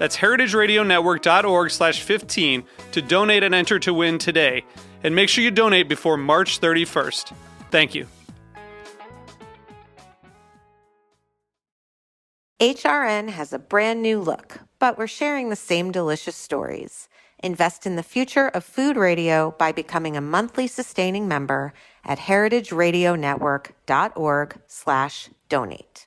That's heritageradionetwork.org slash 15 to donate and enter to win today. And make sure you donate before March 31st. Thank you. HRN has a brand new look, but we're sharing the same delicious stories. Invest in the future of food radio by becoming a monthly sustaining member at heritageradionetwork.org slash donate.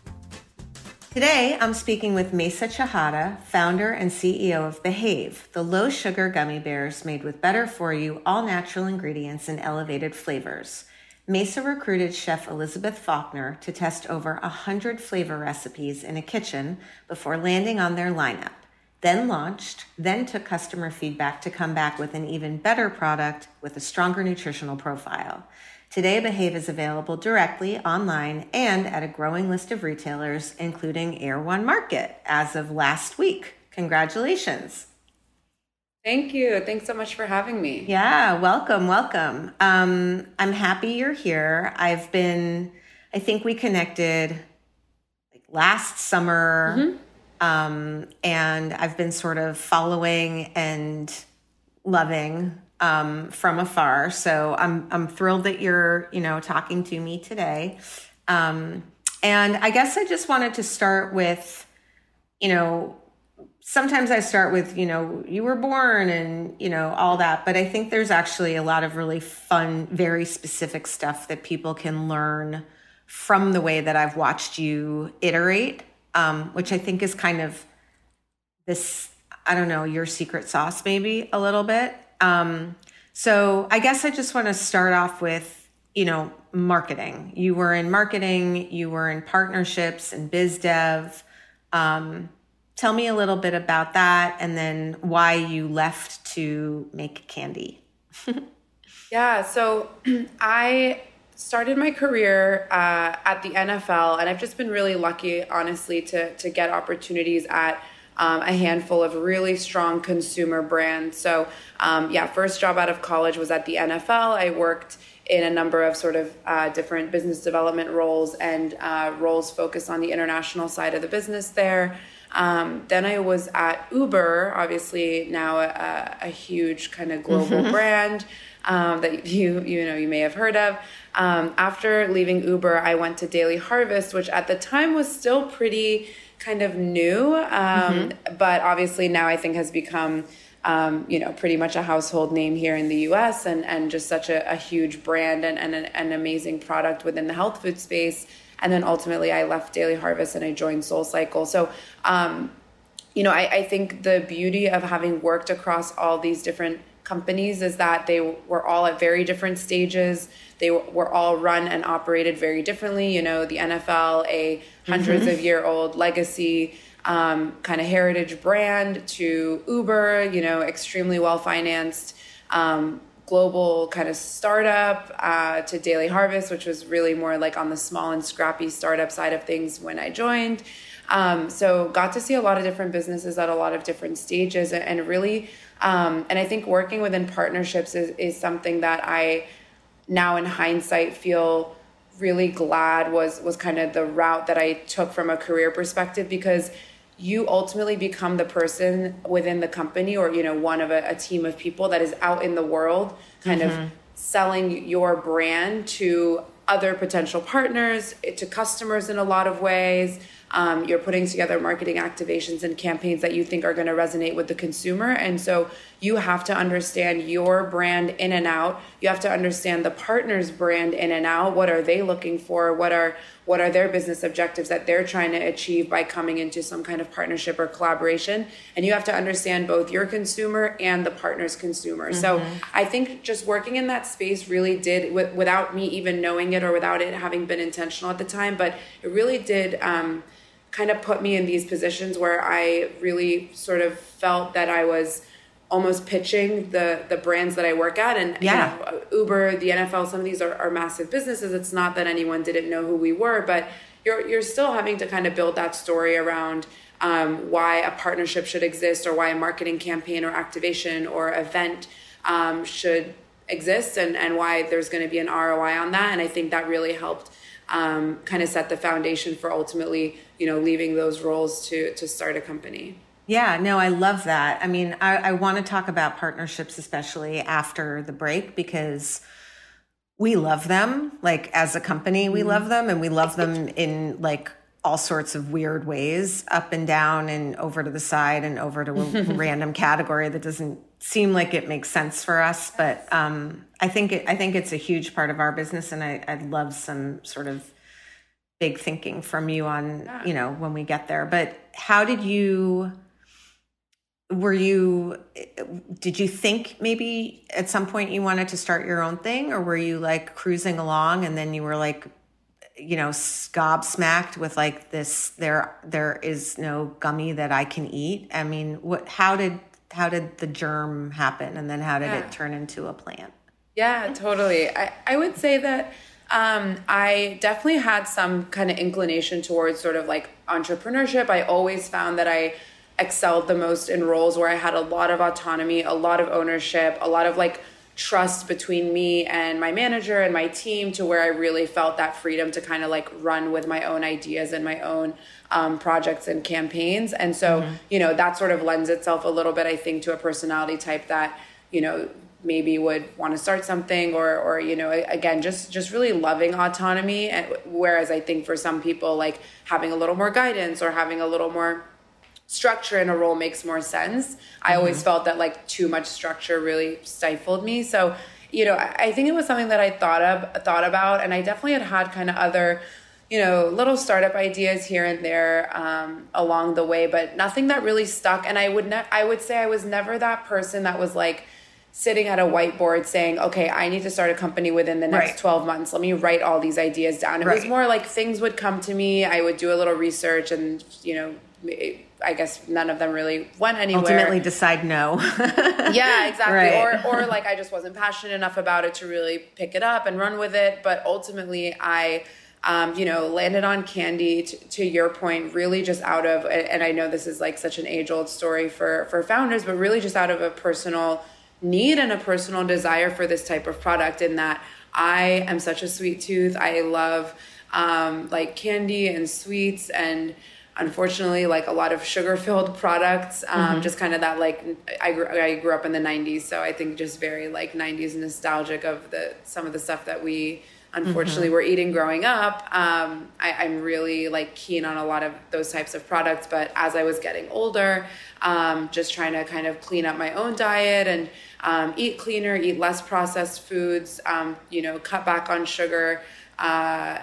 Today, I'm speaking with Mayssa Chehata, founder and CEO of Behave, the low sugar gummy bears made with better for you, all natural ingredients and elevated flavors. Mayssa recruited chef Elizabeth Faulkner to test over 100 flavor recipes in a kitchen before landing on their lineup, then launched, then took customer feedback to come back with an even better product with a stronger nutritional profile. Today, Behave is available directly online and at a growing list of retailers, including Erewhon Market as of last week. Congratulations. Thank you. Thanks so much for having me. Yeah, welcome, welcome. Um, I'm happy you're here. I've been, I think we connected like last summer, mm-hmm. um, and I've been sort of following and loving um, from afar. So I'm I'm thrilled that you're you know talking to me today. Um, and I guess I just wanted to start with, you know, sometimes I start with, you know, you were born and, you know, all that. But I think there's actually a lot of really fun, very specific stuff that people can learn from the way that I've watched you iterate, um, which I think is kind of this, I don't know, your secret sauce, maybe a little bit. Um, so I guess I just want to start off with, you know, marketing. You were in marketing, you were in partnerships and biz dev. Um, tell me a little bit about that and then why you left to make candy. yeah, so I started my career uh, at the NFL, and I've just been really lucky, honestly, to to get opportunities at um, a handful of really strong consumer brands. So, um, yeah, first job out of college was at the NFL. I worked in a number of sort of uh, different business development roles and uh, roles focused on the international side of the business there. Um, then I was at Uber, obviously now a, a huge kind of global mm-hmm. brand um, that you you know you may have heard of. Um, after leaving Uber, I went to Daily Harvest, which at the time was still pretty kind of new, um, mm-hmm. but obviously now I think has become. Um, you know, pretty much a household name here in the U.S. and and just such a, a huge brand and, and an, an, amazing product within the health food space. And then ultimately, I left Daily Harvest and I joined SoulCycle. So, um, you know, I, I think the beauty of having worked across all these different companies is that they were all at very different stages. They were all run and operated very differently. You know, the NFL, a 100s mm-hmm. of year old legacy um, kind of heritage brand, to Uber, you know, extremely well financed. Um, global kind of startup uh, to Daily Harvest, which was really more like on the small and scrappy startup side of things when I joined. Um, so got to see a lot of different businesses at a lot of different stages and really, um, and I think working within partnerships is, is something that I now in hindsight feel really glad was was kind of the route that I took from a career perspective because you ultimately become the person within the company or you know one of a, a team of people that is out in the world kind mm-hmm. of selling your brand to other potential partners to customers in a lot of ways um, you're putting together marketing activations and campaigns that you think are going to resonate with the consumer. And so you have to understand your brand in and out. You have to understand the partner's brand in and out. What are they looking for? What are what are their business objectives that they're trying to achieve by coming into some kind of partnership or collaboration? And you have to understand both your consumer and the partner's consumer. Mm-hmm. So I think just working in that space really did, without me even knowing it or without it having been intentional at the time, but it really did. Um, kind of put me in these positions where I really sort of felt that I was almost pitching the the brands that I work at and yeah. You know, Uber, the NFL, some of these are, are massive businesses. It's not that anyone didn't know who we were, but you're you're still having to kind of build that story around um, why a partnership should exist or why a marketing campaign or activation or event um, should exist and, and why there's going to be an ROI on that. And I think that really helped um, kind of set the foundation for ultimately, you know, leaving those roles to to start a company. Yeah, no, I love that. I mean, I, I want to talk about partnerships, especially after the break, because we love them. Like as a company, we mm-hmm. love them, and we love them in like all sorts of weird ways, up and down, and over to the side, and over to a random category that doesn't seem like it makes sense for us. But um, I think it, I think it's a huge part of our business, and I, I'd love some sort of big thinking from you on yeah. you know when we get there. But how did you? Were you? Did you think maybe at some point you wanted to start your own thing, or were you like cruising along and then you were like, you know, gobsmacked with like this? There, there is no gummy that I can eat. I mean, what? How did how did the germ happen, and then how did yeah. it turn into a plant? Yeah, totally. I, I would say that um, I definitely had some kind of inclination towards sort of like entrepreneurship. I always found that I excelled the most in roles where I had a lot of autonomy, a lot of ownership, a lot of like trust between me and my manager and my team to where I really felt that freedom to kind of like run with my own ideas and my own um, projects and campaigns. And so, mm-hmm. you know, that sort of lends itself a little bit, I think, to a personality type that, you know, maybe would want to start something or or you know again just just really loving autonomy and whereas i think for some people like having a little more guidance or having a little more structure in a role makes more sense. I mm-hmm. always felt that like too much structure really stifled me. So you know I, I think it was something that i thought of thought about and i definitely had had kind of other you know little startup ideas here and there um, along the way but nothing that really stuck. And i would ne- i would say i was never that person that was like sitting at a whiteboard saying, okay, I need to start a company within the next right. 12 months. Let me write all these ideas down. It right. was more like things would come to me. I would do a little research and, you know, I guess none of them really went anywhere. Ultimately decide no. yeah, exactly. Right. Or, or like I just wasn't passionate enough about it to really pick it up and run with it. But ultimately I, um, you know, landed on Candy to, to, your point, really just out of, and I know this is like such an age old story for, for founders, but really just out of a personal need and a personal desire for this type of product in that I am such a sweet tooth. I love um, like candy and sweets and unfortunately like a lot of sugar filled products um, mm-hmm. just kind of that like I grew, I grew up in the 90s so i think just very like 90s nostalgic of the some of the stuff that we unfortunately mm-hmm. were eating growing up um, I, am really like keen on a lot of those types of products but as i was getting older um, just trying to kind of clean up my own diet and um, eat cleaner eat less processed foods um, you know cut back on sugar uh,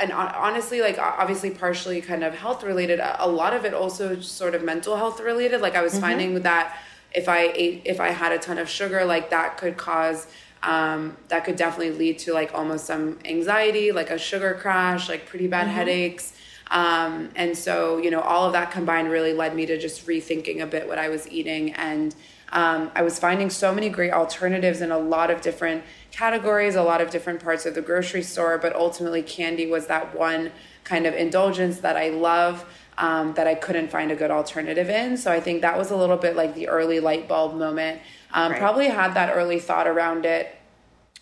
and honestly like obviously partially kind of health related a lot of it also sort of mental health related like i was mm-hmm. finding that if i ate if i had a ton of sugar like that could cause um, that could definitely lead to like almost some anxiety, like a sugar crash, like pretty bad mm-hmm. headaches. Um, and so, you know, all of that combined really led me to just rethinking a bit what I was eating. And um, I was finding so many great alternatives in a lot of different categories, a lot of different parts of the grocery store. But ultimately, candy was that one kind of indulgence that I love. um, that I couldn't find a good alternative in. So I think that was a little bit like the early light bulb moment. Um, right. Probably had that early thought around it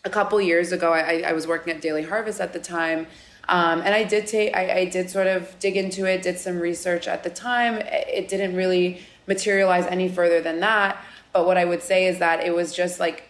a couple years ago. I, I was working at Daily Harvest at the time. Um, and I did take, I, I, did sort of dig into it, did some research at the time. It didn't really materialize any further than that. But what I would say is that it was just like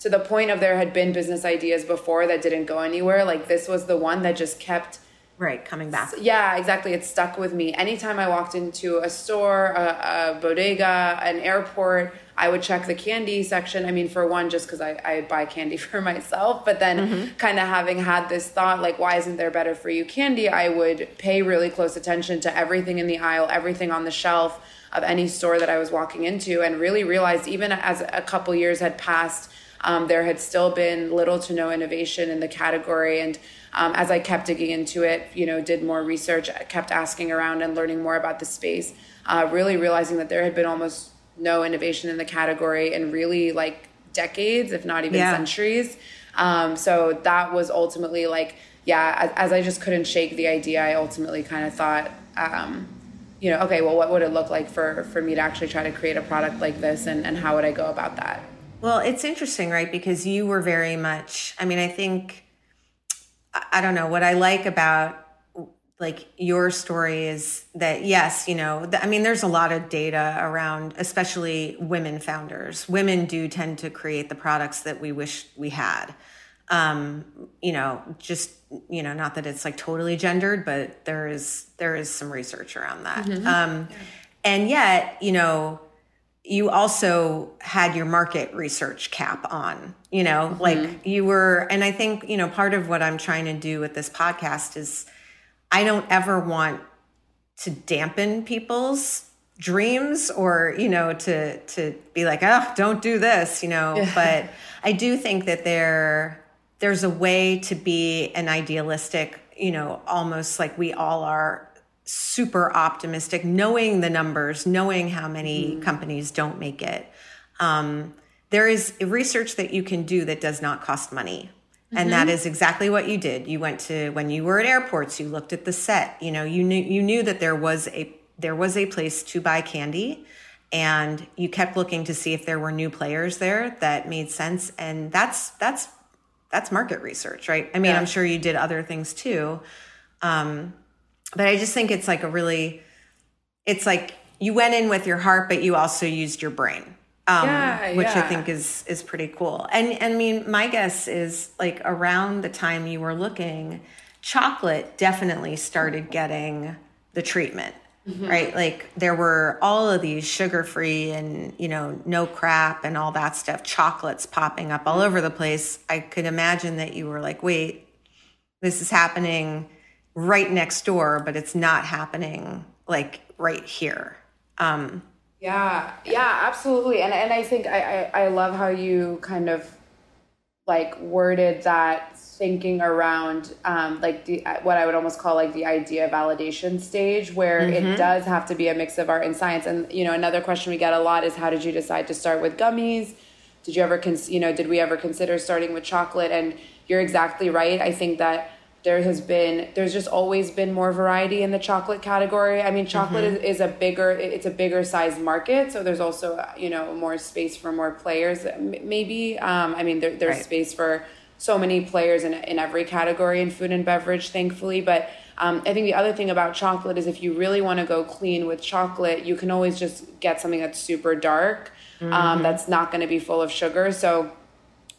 to the point of there had been business ideas before that didn't go anywhere. Like this was the one that just kept right coming back. Yeah, exactly. It stuck with me. Anytime I walked into a store, a, a bodega, an airport, I would check the candy section. I mean, for one, just because I, I buy candy for myself, but then mm-hmm. kind of having had this thought, like, why isn't there better for you candy? I would pay really close attention to everything in the aisle, everything on the shelf of any store that I was walking into, and really realized, even as a couple years had passed, um, there had still been little to no innovation in the category. And um, as I kept digging into it, you know, did more research, kept asking around and learning more about the space, uh, really realizing that there had been almost no innovation in the category in really like decades, if not even yeah. centuries. Um, so that was ultimately like, yeah, as, as, I just couldn't shake the idea, I ultimately kind of thought, um, you know, okay, well, what would it look like for for me to actually try to create a product like this, and and how would I go about that? Well, it's interesting, right? Because you were very much. I mean, I think I don't know what I like about like your story is that yes you know i mean there's a lot of data around especially women founders women do tend to create the products that we wish we had um you know just you know not that it's like totally gendered but there is there is some research around that mm-hmm. um yeah. and yet you know you also had your market research cap on you know mm-hmm. like you were and i think you know part of what i'm trying to do with this podcast is i don't ever want to dampen people's dreams or you know to to be like oh don't do this you know but i do think that there there's a way to be an idealistic you know almost like we all are super optimistic, knowing the numbers, knowing how many mm. companies don't make it. Um, there is research that you can do that does not cost money. Mm-hmm. And that mm-hmm. is exactly what you did. You went to when you were at airports, you looked at the set, you know, you knew you knew that there was a there was a place to buy candy and you kept looking to see if there were new players there that made sense and that's that's that's market research, right? I mean, yeah. I'm sure you did other things too. Um, but I just think it's like a really, it's like you went in with your heart, but you also used your brain. Um, yeah, which yeah. I think is is pretty cool. And, and I mean, my guess is like around the time you were looking, chocolate definitely started getting the treatment. Mm-hmm. Right? Like there were all of these sugar free and, you know, no crap and all that stuff, chocolates popping up all over the place. I could imagine that you were like, wait, this is happening right next door, but it's not happening like right here. Um, yeah, yeah, absolutely. And and I think I, I, I love how you kind of like worded that thinking around um, like the what I would almost call like the idea validation stage, where mm-hmm. it does have to be a mix of art and science. And you know, another question we get a lot is how did you decide to start with gummies? Did you ever, cons- you know, did we ever consider starting with chocolate? And you're exactly right. I think that there has been there's just always been more variety in the chocolate category i mean chocolate mm-hmm. is, is, a bigger it's a bigger size market so there's also you know more space for more players maybe um, i mean there, there's right. space for so many players in, in every category in food and beverage thankfully but um, i think the other thing about chocolate is if you really want to go clean with chocolate you can always just get something that's super dark um, mm-hmm. um, that's not going to be full of sugar so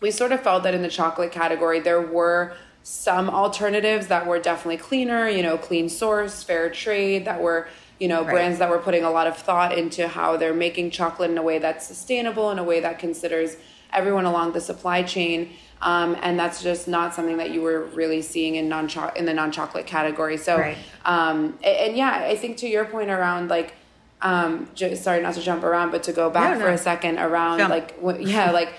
we sort of felt that in the chocolate category there were some alternatives that were definitely cleaner, you know, clean source, fair trade, that were, you know, right. brands that were putting a lot of thought into how they're making chocolate in a way that's sustainable, in a way that considers everyone along the supply chain. Um, and that's just not something that you were really seeing in non in the non chocolate category. So, right. um, and, and, yeah, I think to your point around like, um, sorry not to jump around, but to go back no, no. for a second around jump. like, yeah, like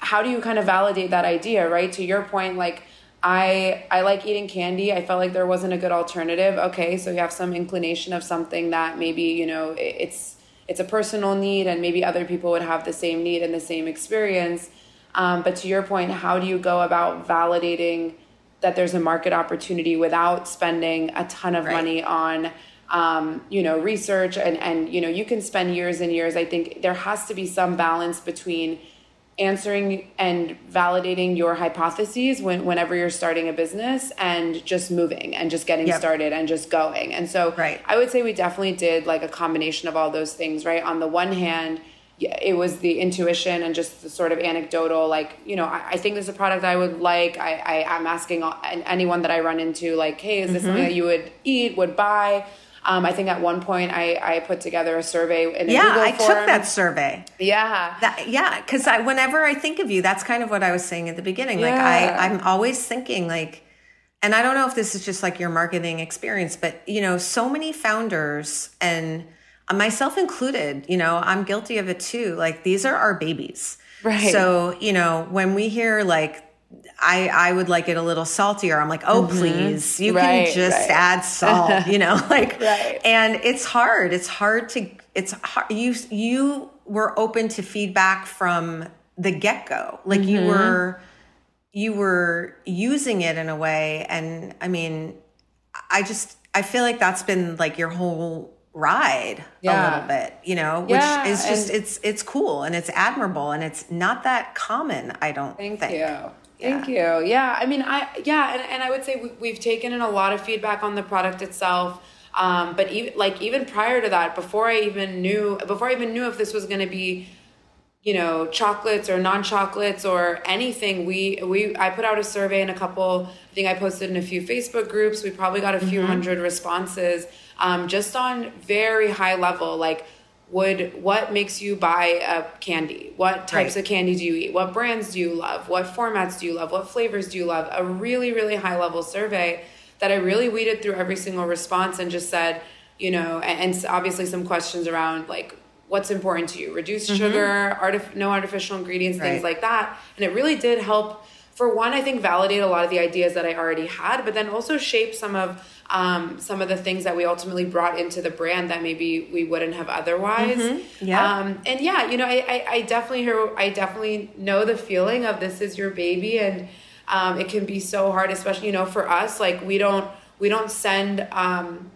how do you kind of validate that idea, right? To your point, like I I like eating candy. I felt like there wasn't a good alternative. Okay, so you have some inclination of something that maybe you know it's it's a personal need, and maybe other people would have the same need and the same experience. Um, but to your point, how do you go about validating that there's a market opportunity without spending a ton of right. money on um, you know research and and you know you can spend years and years i think there has to be some balance between answering and validating your hypotheses when, whenever you're starting a business and just moving and just getting yep. started and just going and so right. i would say we definitely did like a combination of all those things right on the one hand it was the intuition and just the sort of anecdotal like you know i, I think this is a product i would like i, I am asking anyone that i run into like hey is this mm-hmm. something that you would eat would buy um, I think at one point I, I put together a survey in yeah, I form. took that survey. Yeah, that, yeah, because I whenever I think of you, that's kind of what I was saying at the beginning. Yeah. Like I, I'm always thinking like, and I don't know if this is just like your marketing experience, but you know, so many founders and myself included, you know, I'm guilty of it too. Like these are our babies. Right. So, you know, when we hear like I, I would like it a little saltier. I'm like, oh, mm-hmm. please, you right, can just right. add salt, you know, like, right. and it's hard. It's hard to, it's hard. You, you were open to feedback from the get go. Like mm-hmm. you were, you were using it in a way. And I mean, I just, I feel like that's been like your whole ride yeah. a little bit, you know, which yeah, is just, it's, it's cool and it's admirable and it's not that common. I don't Thank think. you. Thank you. Yeah, I mean, I yeah, and, and I would say we, have taken in a lot of feedback on the product itself. Um, but even like even prior to that, before I even knew before I even knew if this was going to be, you know, chocolates or non chocolates or anything, we we I put out a survey in a couple. I think I posted in a few Facebook groups. We probably got a few mm-hmm. hundred responses, um, just on very high level, like would what makes you buy a candy? What types right. of candy do you eat? What brands do you love? What formats do you love? What flavors do you love? A really really high level survey that i really weeded through every single response and just said you know and, and obviously some questions around like what's important to you? Reduce mm-hmm. sugar artif- no artificial ingredients right. things like that. And it really did help for one i think validate a lot of the ideas that i already had but then also shape some of um, some of the things that we ultimately brought into the brand that maybe we wouldn't have otherwise. Mm-hmm. Yeah. Um, and yeah, you know, I, I, I, definitely hear, I definitely know the feeling of this is your baby, and um, it can be so hard, especially you know for us. Like we don't we don't send um,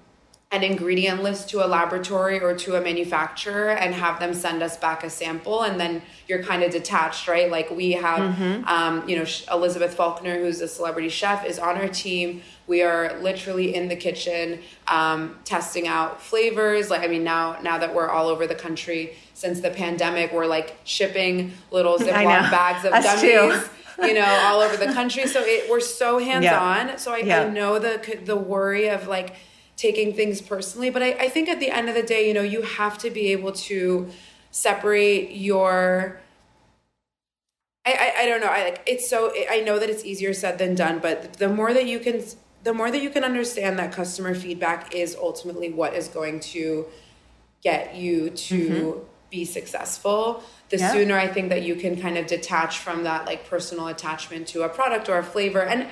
an ingredient list to a laboratory or to a manufacturer and have them send us back a sample and then you're kind of detached right? Like we have mm-hmm. um, you know elizabeth faulkner who's a celebrity chef is on our team. We are literally in the kitchen um, testing out flavors. Like i mean now now that we're all over the country since the pandemic we're like shipping little ziploc bags of Us gummies you know all over the country. So it, we're so hands on so I, I know the the worry of like taking things personally. But I, I think at the end of the day, you know, you have to be able to separate your I, I, I don't know. I like it's so I know that it's easier said than done, but the more that you can the more that you can understand that customer feedback is ultimately what is going to get you to mm-hmm. be successful, the yeah. sooner I think that you can kind of detach from that like personal attachment to a product or a flavor. And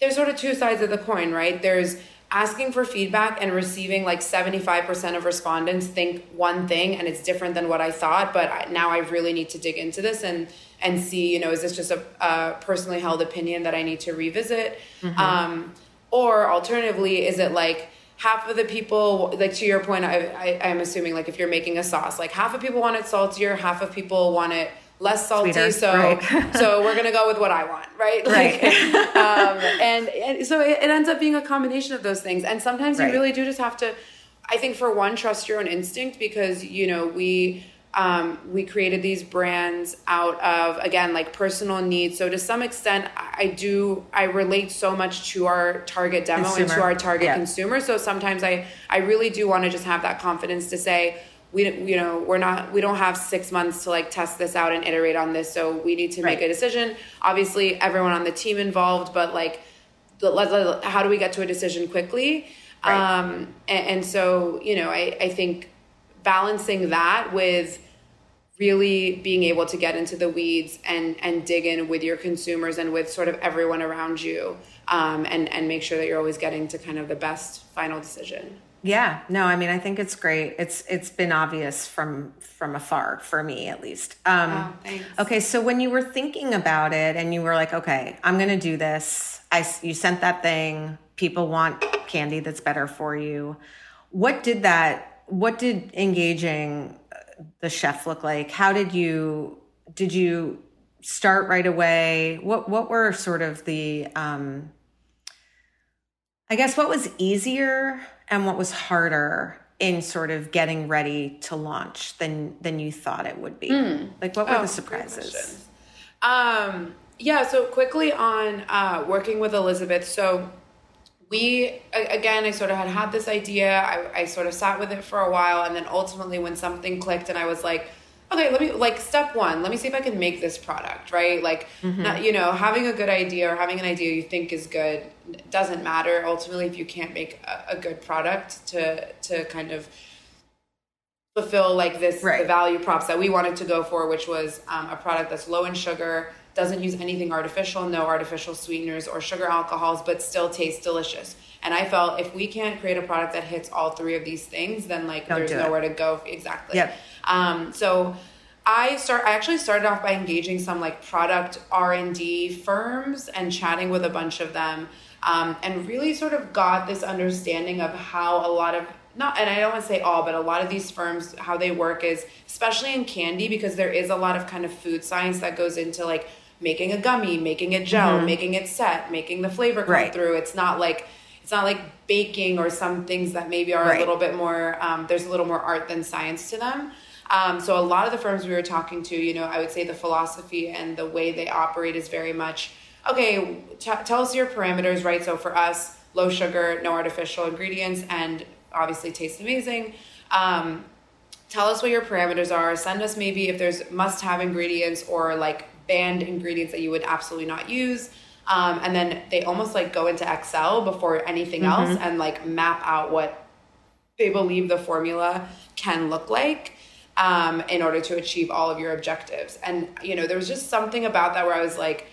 there's sort of two sides of the coin, right? There's asking for feedback and receiving like 75% of respondents think one thing and it's different than what I thought, but now I really need to dig into this and and see, you know, is this just a, a personally held opinion that I need to revisit? Mm-hmm. Um, or alternatively, is it like half of the people, like to your point, I, I, I'm assuming like if you're making a sauce, like half of people want it saltier, half of people want it less salty. Sweeter, so right. so we're gonna go with what I want, right? Like, right. um, and, and so it, it, ends up being a combination of those things. And sometimes right. you really do just have to. I think for one, trust your own instinct because you know we um, we created these brands out of again like personal needs. So to some extent, I do I relate so much to our target demo consumer. and to our target yeah. consumer. So sometimes I I really do want to just have that confidence to say we you know we're not we don't have six months to like test this out and iterate on this so we need to right. make a decision obviously everyone on the team involved but like how do we get to a decision quickly right. um and, and, so you know I, I think balancing that with really being able to get into the weeds and and dig in with your consumers and with sort of everyone around you um, and and make sure that you're always getting to kind of the best final decision yeah, no, I mean, I think it's great. It's it's been obvious from from afar for me at least. Um, oh, okay, so when you were thinking about it and you were like, okay, I'm going to do this. I you sent that thing. People want candy that's better for you. what did that? What did engaging the chef look like? How did you? Did you start right away? What What were sort of the? Um, I guess what was easier and what was harder in sort of getting ready to launch than than you thought it would be? Mm. Like what were oh, the surprises? Um, yeah, so quickly on uh, working with Elizabeth. So we again, I sort of had had this idea. I, I sort of sat with it for a while, and then ultimately, when something clicked, and I was like okay, let me like step one, let me see if I can make this product, right? Like, mm-hmm. not, you know, having a good idea or having an idea you think is good doesn't matter ultimately if you can't make a, a good product to to kind of fulfill like this right. the value props that we wanted to go for, which was um, a product that's low in sugar, doesn't use anything artificial, no artificial sweeteners or sugar alcohols, but still tastes delicious. And I felt if we can't create a product that hits all three of these things, then like Don't there's nowhere to go. Exactly. Yep. Um, so I start. I actually started off by engaging some like product R and D firms and chatting with a bunch of them, um, and really sort of got this understanding of how a lot of not and I don't want to say all, but a lot of these firms how they work is especially in candy because there is a lot of kind of food science that goes into like making a gummy, making it gel, mm-hmm. making it set, making the flavor come right. through. It's not like it's not like baking or some things that maybe are right. a little bit more um, there's a little more art than science to them um, so a lot of the firms we were talking to you know i would say the philosophy and the way they operate is very much okay t- tell us your parameters right? So for us low sugar no artificial ingredients and obviously tastes amazing. Um, tell us what your parameters are. Send us maybe if there's must have ingredients or like banned ingredients that you would absolutely not use. Um, and then they almost like go into excel before anything mm-hmm. else and like map out what they believe the formula can look like um, in order to achieve all of your objectives and you know there was just something about that where i was like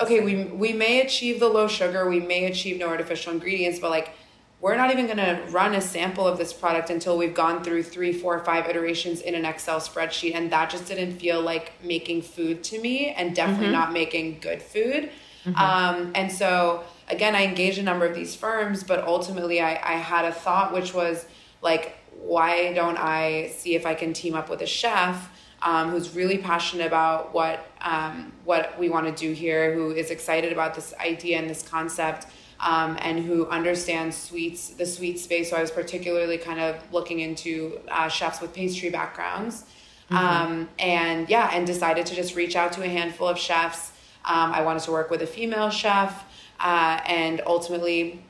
okay we we may achieve the low sugar we may achieve no artificial ingredients but like we're not even going to run a sample of this product until we've gone through three, four, five iterations in an Excel spreadsheet. And that just didn't feel like making food to me and definitely mm-hmm. not making good food. Mm-hmm. Um, and so, again, I engaged a number of these firms, but ultimately I, I had a thought, which was like, why don't I see if I can team up with a chef um, who's really passionate about what um, what we want to do here, who is excited about this idea and this concept, um, and who understands sweets, the sweet space. So I was particularly kind of looking into uh, chefs with pastry backgrounds, mm-hmm. Um, and yeah, and decided to just reach out to a handful of chefs. Um, I wanted to work with a female chef, uh, and ultimately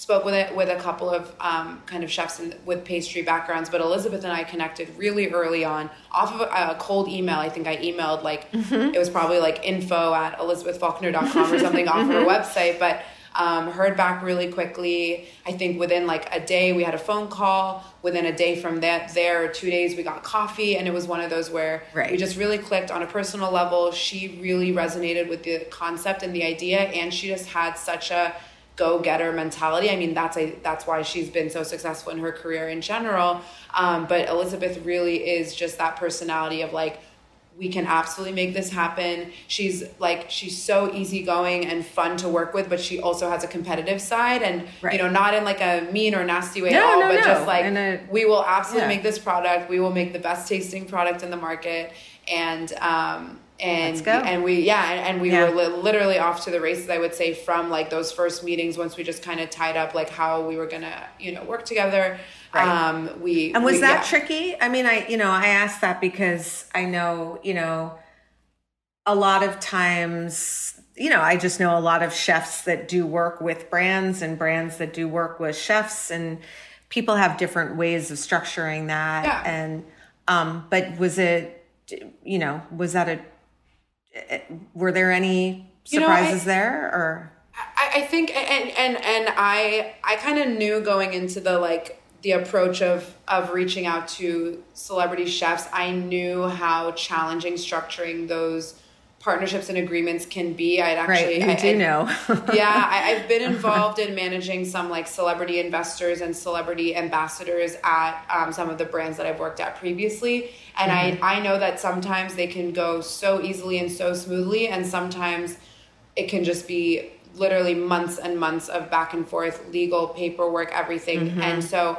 spoke with it with a couple of um, kind of chefs in, with pastry backgrounds but elizabeth and i connected really early on off of a, a cold email i think i emailed like mm-hmm. it was probably like info at elizabethfaulkner.com or something off her mm-hmm. website but um, heard back really quickly i think within like a day we had a phone call within a day from that there two days we got coffee and it was one of those where right. we just really clicked on a personal level she really resonated with the concept and the idea and she just had such a go-getter mentality. I mean, that's a that's why she's been so successful in her career in general. Um, but Elizabeth really is just that personality of like, we can absolutely make this happen. She's like she's so easygoing and fun to work with, but she also has a competitive side, and right. you know, not in like a mean or nasty way no, at all, no, but no. just like a, we will absolutely yeah. make this product. We will make the best tasting product in the market, and um, and and we yeah and, and we yeah. were li- literally off to the races i would say from like those first meetings once we just kind of tied up like how we were gonna you know work together right. um we and was we, that yeah. tricky i mean i you know i asked that because i know you know a lot of times you know i just know a lot of chefs that do work with brands and brands that do work with chefs and people have different ways of structuring that yeah. and um but was it you know was that a Eh, were there any surprises you know, I, there or? I, I think and and and I I kind of knew going into the like the approach of of reaching out to celebrity chefs I knew how challenging structuring those partnerships and agreements can be. I'd actually, right, you I, do I, know. yeah, I, have been involved in managing some like celebrity investors and celebrity ambassadors at um, some of the brands that I've worked at previously, and mm-hmm. I I know that sometimes they can go so easily and so smoothly, and sometimes it can just be literally months and months of back and forth legal paperwork everything, mm-hmm. and so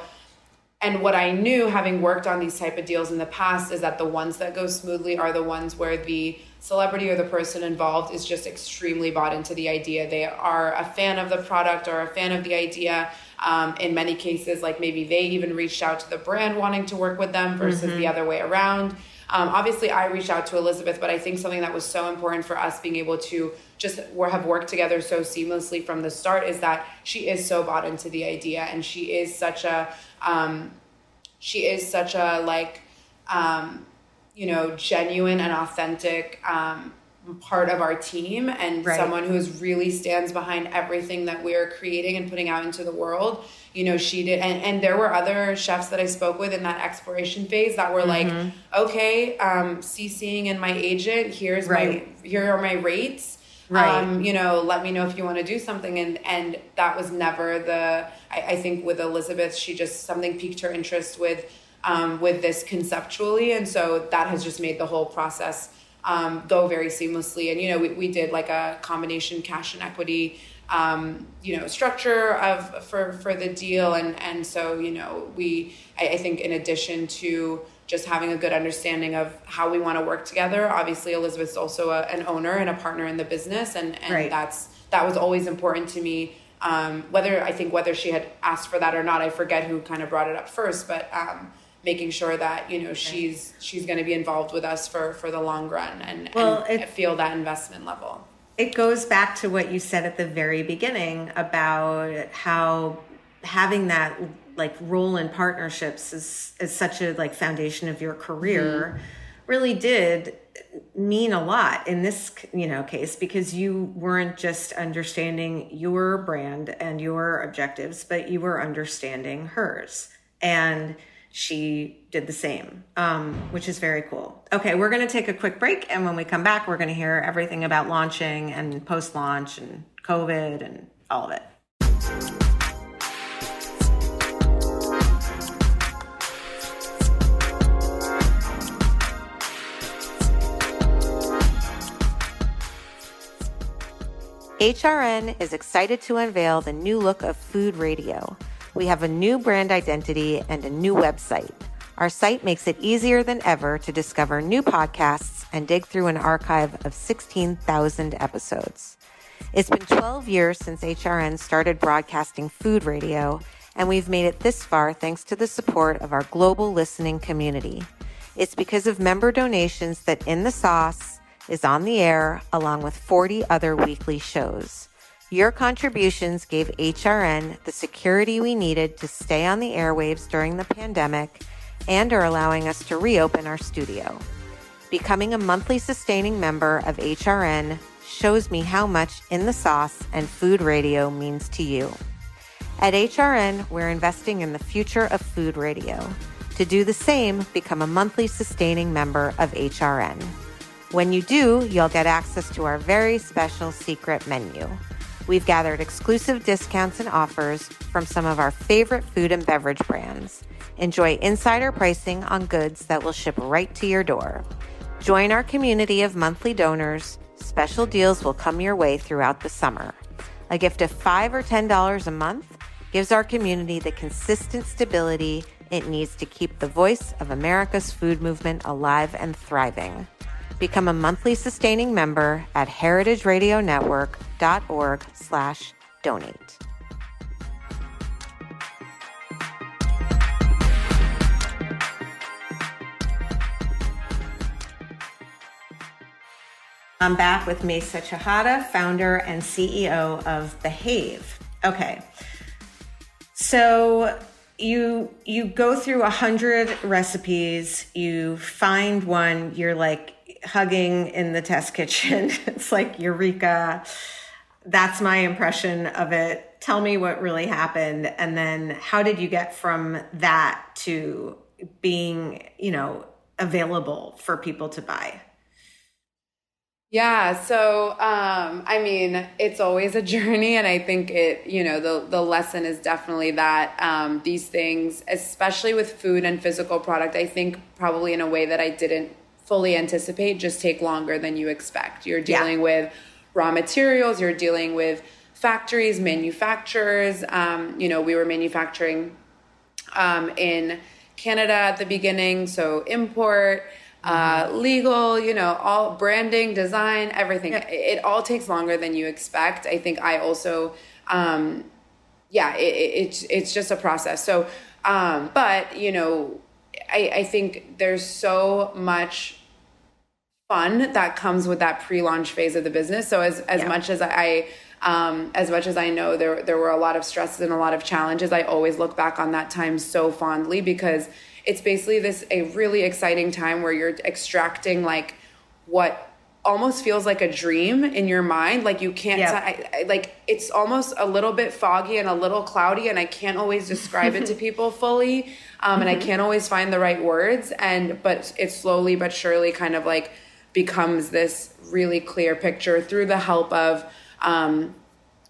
and what I knew having worked on these type of deals in the past is that the ones that go smoothly are the ones where the celebrity or the person involved is just extremely bought into the idea. They are a fan of the product or a fan of the idea. Um, in many cases, like maybe they even reached out to the brand wanting to work with them versus mm-hmm. the other way around. Um, obviously, I reached out to Elizabeth, but I think something that was so important for us being able to just have worked together so seamlessly from the start is that she is so bought into the idea and she is such a um, she is such a like um, you know genuine and authentic um, part of our team and right. someone who is really stands behind everything that we're creating and putting out into the world you know she did and, and there were other chefs that i spoke with in that exploration phase that were mm-hmm. like okay um ccing and my agent here's right. my here are my rates right. um you know let me know if you want to do something and and that was never the I, I think with elizabeth she just something piqued her interest with um with this conceptually and so that has just made the whole process um, go very seamlessly. And you know, we, we did like a combination cash and equity, um, you know, structure of for for the deal. And and so you know, we I, I think in addition to just having a good understanding of how we want to work together. Obviously, Elizabeth's also a, an owner and a partner in the business, and and right. that's that was always important to me. Um, whether I think whether she had asked for that or not, I forget who kind of brought it up first, but um, making sure that you know she's she's going to be involved with us for for the long run and, well, and it, feel that investment level. It goes back to what you said at the very beginning about how having that like role in partnerships is is such a like foundation of your career mm-hmm. really did mean a lot in this you know case because you weren't just understanding your brand and your objectives but you were understanding hers. And she did the same, um, which is very cool. Okay, we're going to take a quick break. And when we come back, we're going to hear everything about launching and post launch and COVID and all of it. HRN is excited to unveil the new look of food radio. We have a new brand identity and a new website. Our site makes it easier than ever to discover new podcasts and dig through an archive of 16,000 episodes. It's been 12 years since HRN started broadcasting food radio, and we've made it this far thanks to the support of our global listening community. It's because of member donations that In the Sauce is on the air along with 40 other weekly shows. Your contributions gave HRN the security we needed to stay on the airwaves during the pandemic and are allowing us to reopen our studio. Becoming a monthly sustaining member of HRN shows me how much In the Sauce and food radio means to you. At HRN, we're investing in the future of food radio. To do the same, become a monthly sustaining member of HRN. When you do, you'll get access to our very special secret menu. We've gathered exclusive discounts and offers from some of our favorite food and beverage brands. Enjoy insider pricing on goods that will ship right to your door. Join our community of monthly donors. Special deals will come your way throughout the summer. A gift of 5 or $10 a month gives our community the consistent stability it needs to keep the voice of America's food movement alive and thriving. Become a monthly sustaining member at heritageradionetwork.org slash donate. I'm back with Mayssa Chehata, founder and CEO of Behave. Okay. So you you go through a hundred recipes, you find one, you're like, hugging in the test kitchen. it's like Eureka. That's my impression of it. Tell me what really happened. And then how did you get from that to being, you know, available for people to buy? Yeah, so um, I mean, it's always a journey, and I think it, you know, the the lesson is definitely that um, these things, especially with food and physical product, I think probably in a way that I didn't fully anticipate just take longer than you expect. You're dealing yeah. with raw materials, you're dealing with factories, manufacturers. Um, you know, we were manufacturing um, in Canada at the beginning, so import. Uh, legal, you know, all branding, design, everything. Yeah. It, it all takes longer than you expect. I think I also, um, yeah, it, it, it's it's just a process. So, um, but you know, I, I think there's so much fun that comes with that pre-launch phase of the business. So as as Yeah. much as I um, as much as I know there there were a lot of stresses and a lot of challenges, I always look back on that time so fondly because it's basically this a really exciting time where you're extracting like what almost feels like a dream in your mind like you can't Yeah. I, I, like it's almost a little bit foggy and a little cloudy and i can't always describe it to people fully um, and i can't always find the right words and but it slowly but surely kind of like becomes this really clear picture through the help of um,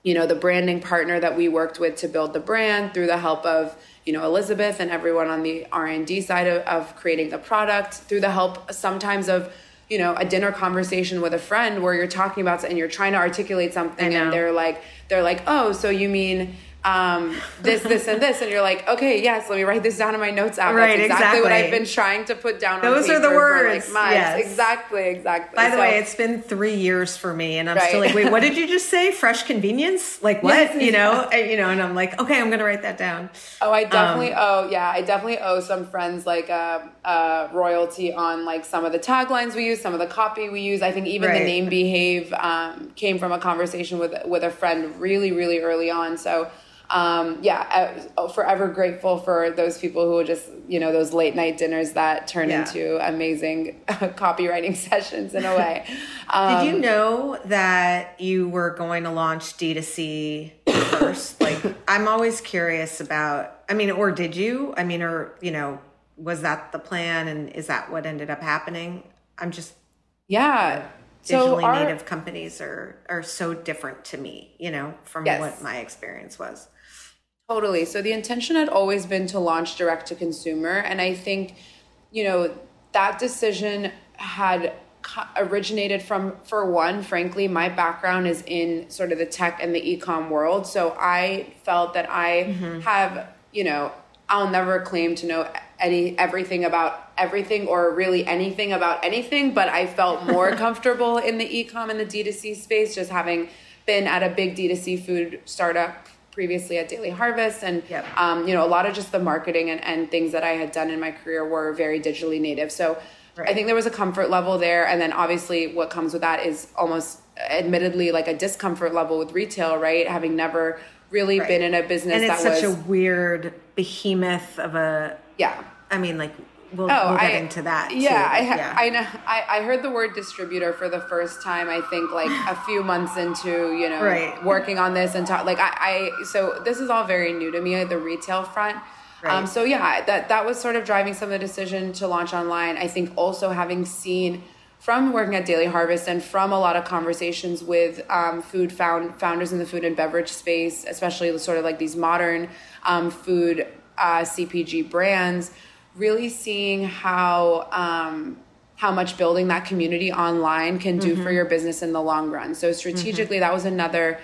you know the branding partner that we worked with to build the brand through the help of you know elizabeth and everyone on the r&d side of, of creating the product through the help sometimes of you know a dinner conversation with a friend where you're talking about and you're trying to articulate something and they're like they're like oh so you mean um, this this and this and you're like okay yes let me write this down in my notes app Right, that's exactly, what i've been trying to put down Those on are the paper for, words, like months. yes. exactly exactly By the So- way, it's been three years for me, and I'm Right. still like, wait, what did you just say? Fresh convenience? Like what? Yes, you know, And, you know, and I'm like, okay, I'm gonna write that down. Oh, I definitely Um, owe. Yeah, I definitely owe some friends like uh, uh, royalty on like some of the taglines we use, some of the copy we use. I think even Right. the name behave um, came from a conversation with with a friend really, really early on. So. Um, yeah, I forever grateful for those people who just, you know, those late night dinners that turn Yeah. into amazing copywriting sessions in a way. Um, Did you know that you were going to launch D2C first? like, I'm always curious about, I mean, or did you? I mean, or, you know, was that the plan and is that what ended up happening? I'm just, yeah. digitally So our, native companies are, are so different to me, you know, from Yes. what my experience was. Totally. So the intention had always been to launch direct to consumer. And I think, you know, that decision had originated from, for one, frankly, my background is in sort of the tech and the e-com world. So I felt that I mm-hmm. have, you know, I'll never claim to know any everything about everything or really anything about anything, but I felt more comfortable in the e-com and the D2C space just having been at a big D2C food startup previously at Daily Harvest and Yep. um, you know a lot of just the marketing and, and things that I had done in my career were very digitally native. So I think there was a comfort level there, and then obviously what comes with that is almost admittedly like a discomfort level with retail, right? Having never really Right. been in a business And it's that such was a weird behemoth of a, yeah. I mean, like, we'll, Oh, we'll get I, into that. Yeah, too. I, yeah. I know. I, I heard the word distributor for the first time. I think like a few months into you know Right. working on this and talk. Like I, I, so this is all very new to me. The retail front. Right. Um, so yeah, that that was sort of driving some of the decision to launch online. I think also having seen from working at Daily Harvest and from a lot of conversations with um, food found founders in the food and beverage space, especially sort of like these modern um, food uh, CPG brands, really seeing how um, how much building that community online can do for your business in the long run. So strategically, that was another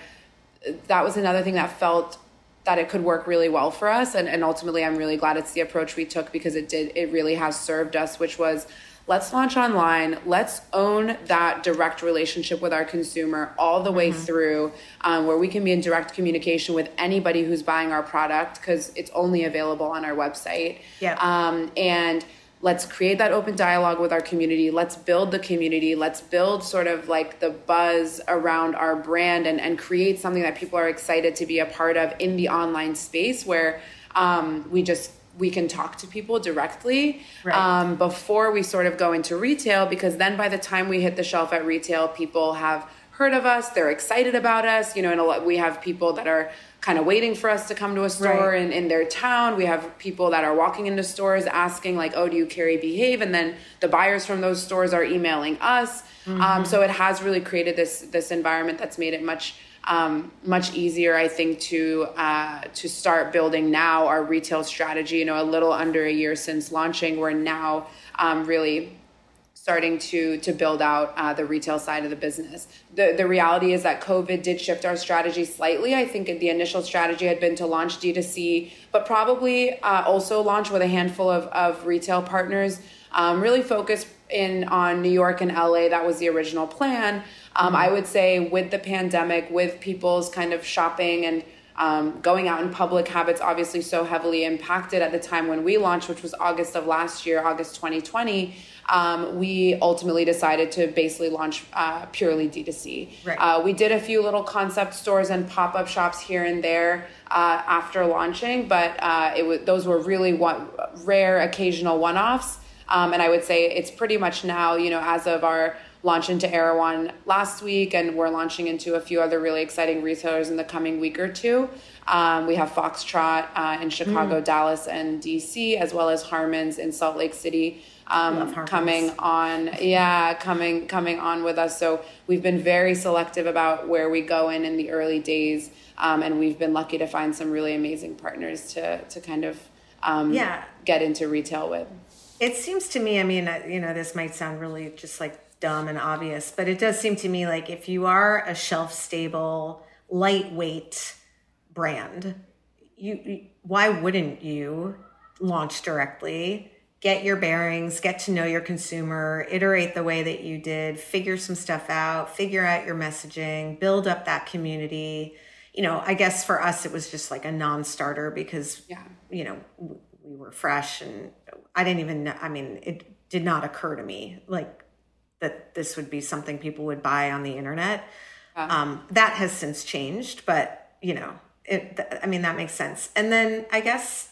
that was another thing that felt that it could work really well for us. And, and ultimately i'm really glad it's the approach we took because it did it really has served us which was let's launch online. Let's own that direct relationship with our consumer all the way through um, where we can be in direct communication with anybody who's buying our product because it's only available on our website. Yeah. um, and let's create that open dialogue with our community. Let's build the community. Let's build sort of like the buzz around our brand and, and create something that people are excited to be a part of in the online space where um, we just we can talk to people directly Right. um, before we sort of go into retail because then by the time we hit the shelf at retail people have heard of us they're excited about us you know and a lot we have people that are kind of waiting for us to come to a store Right. in, in their town we have people that are walking into stores asking like oh do you carry behave and then the buyers from those stores are emailing us um, so it has really created this this environment that's made it much um, much easier, I think, to uh, to start building now our retail strategy. You know, a little under a year since launching, we're now um, really starting to to build out uh, the retail side of the business. The the reality is that COVID did shift our strategy slightly. I think the initial strategy had been to launch D2C, but probably uh, also launch with a handful of, of retail partners. Um, really focus in on New York and LA. That was the original plan. Um, I would say with the pandemic, with people's kind of shopping and um, going out in public habits obviously so heavily impacted at the time when we launched, which was August of last year, August 2020. Um, we ultimately decided to basically launch uh, purely D2C. Right. Uh, we did a few little concept stores and pop up shops here and there uh, after launching, but uh, it was those were really one, rare, occasional one offs. Um, and I would say it's pretty much now, you know, as of our launch into Erewhon last week, and we're launching into a few other really exciting retailers in the coming week or two. Um, we have Foxtrot uh, in Chicago, mm. Dallas, and DC, as well as Harmons in Salt Lake City. Um, coming on, yeah, coming coming on with us. So we've been very selective about where we go in in the early days, um, and we've been lucky to find some really amazing partners to to kind of um, yeah get into retail with. It seems to me, I mean, you know, this might sound really just like dumb and obvious, but it does seem to me like if you are a shelf stable, lightweight brand, you why wouldn't you launch directly? Get your bearings, get to know your consumer, iterate the way that you did, figure some stuff out, figure out your messaging, build up that community. You know, I guess for us it was just like a non-starter because yeah. you know, we were fresh and I didn't even know, I mean, it did not occur to me like that this would be something people would buy on the internet. Um, that has since changed, but you know, it, th- I mean, that makes sense. And then I guess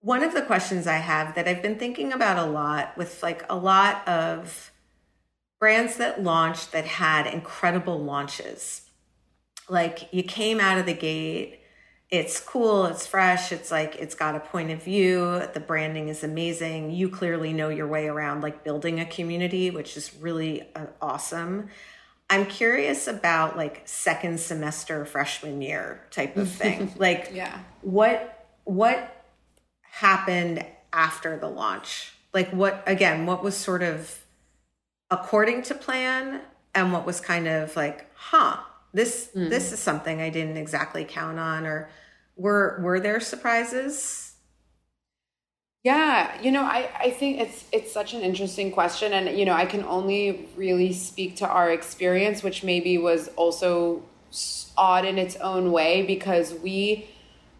one of the questions I have that I've been thinking about a lot with like a lot of brands that launched that had incredible launches. Like you came out of the gate it's cool, it's fresh, it's like it's got a point of view, the branding is amazing. You clearly know your way around like building a community, which is really uh, awesome. I'm curious about like second semester freshman year type of thing. like yeah. what what happened after the launch? Like what again, what was sort of according to plan and what was kind of like, huh, this mm. this is something I didn't exactly count on or were were there surprises? Yeah, you know, I, I think it's it's such an interesting question and you know, I can only really speak to our experience which maybe was also odd in its own way because we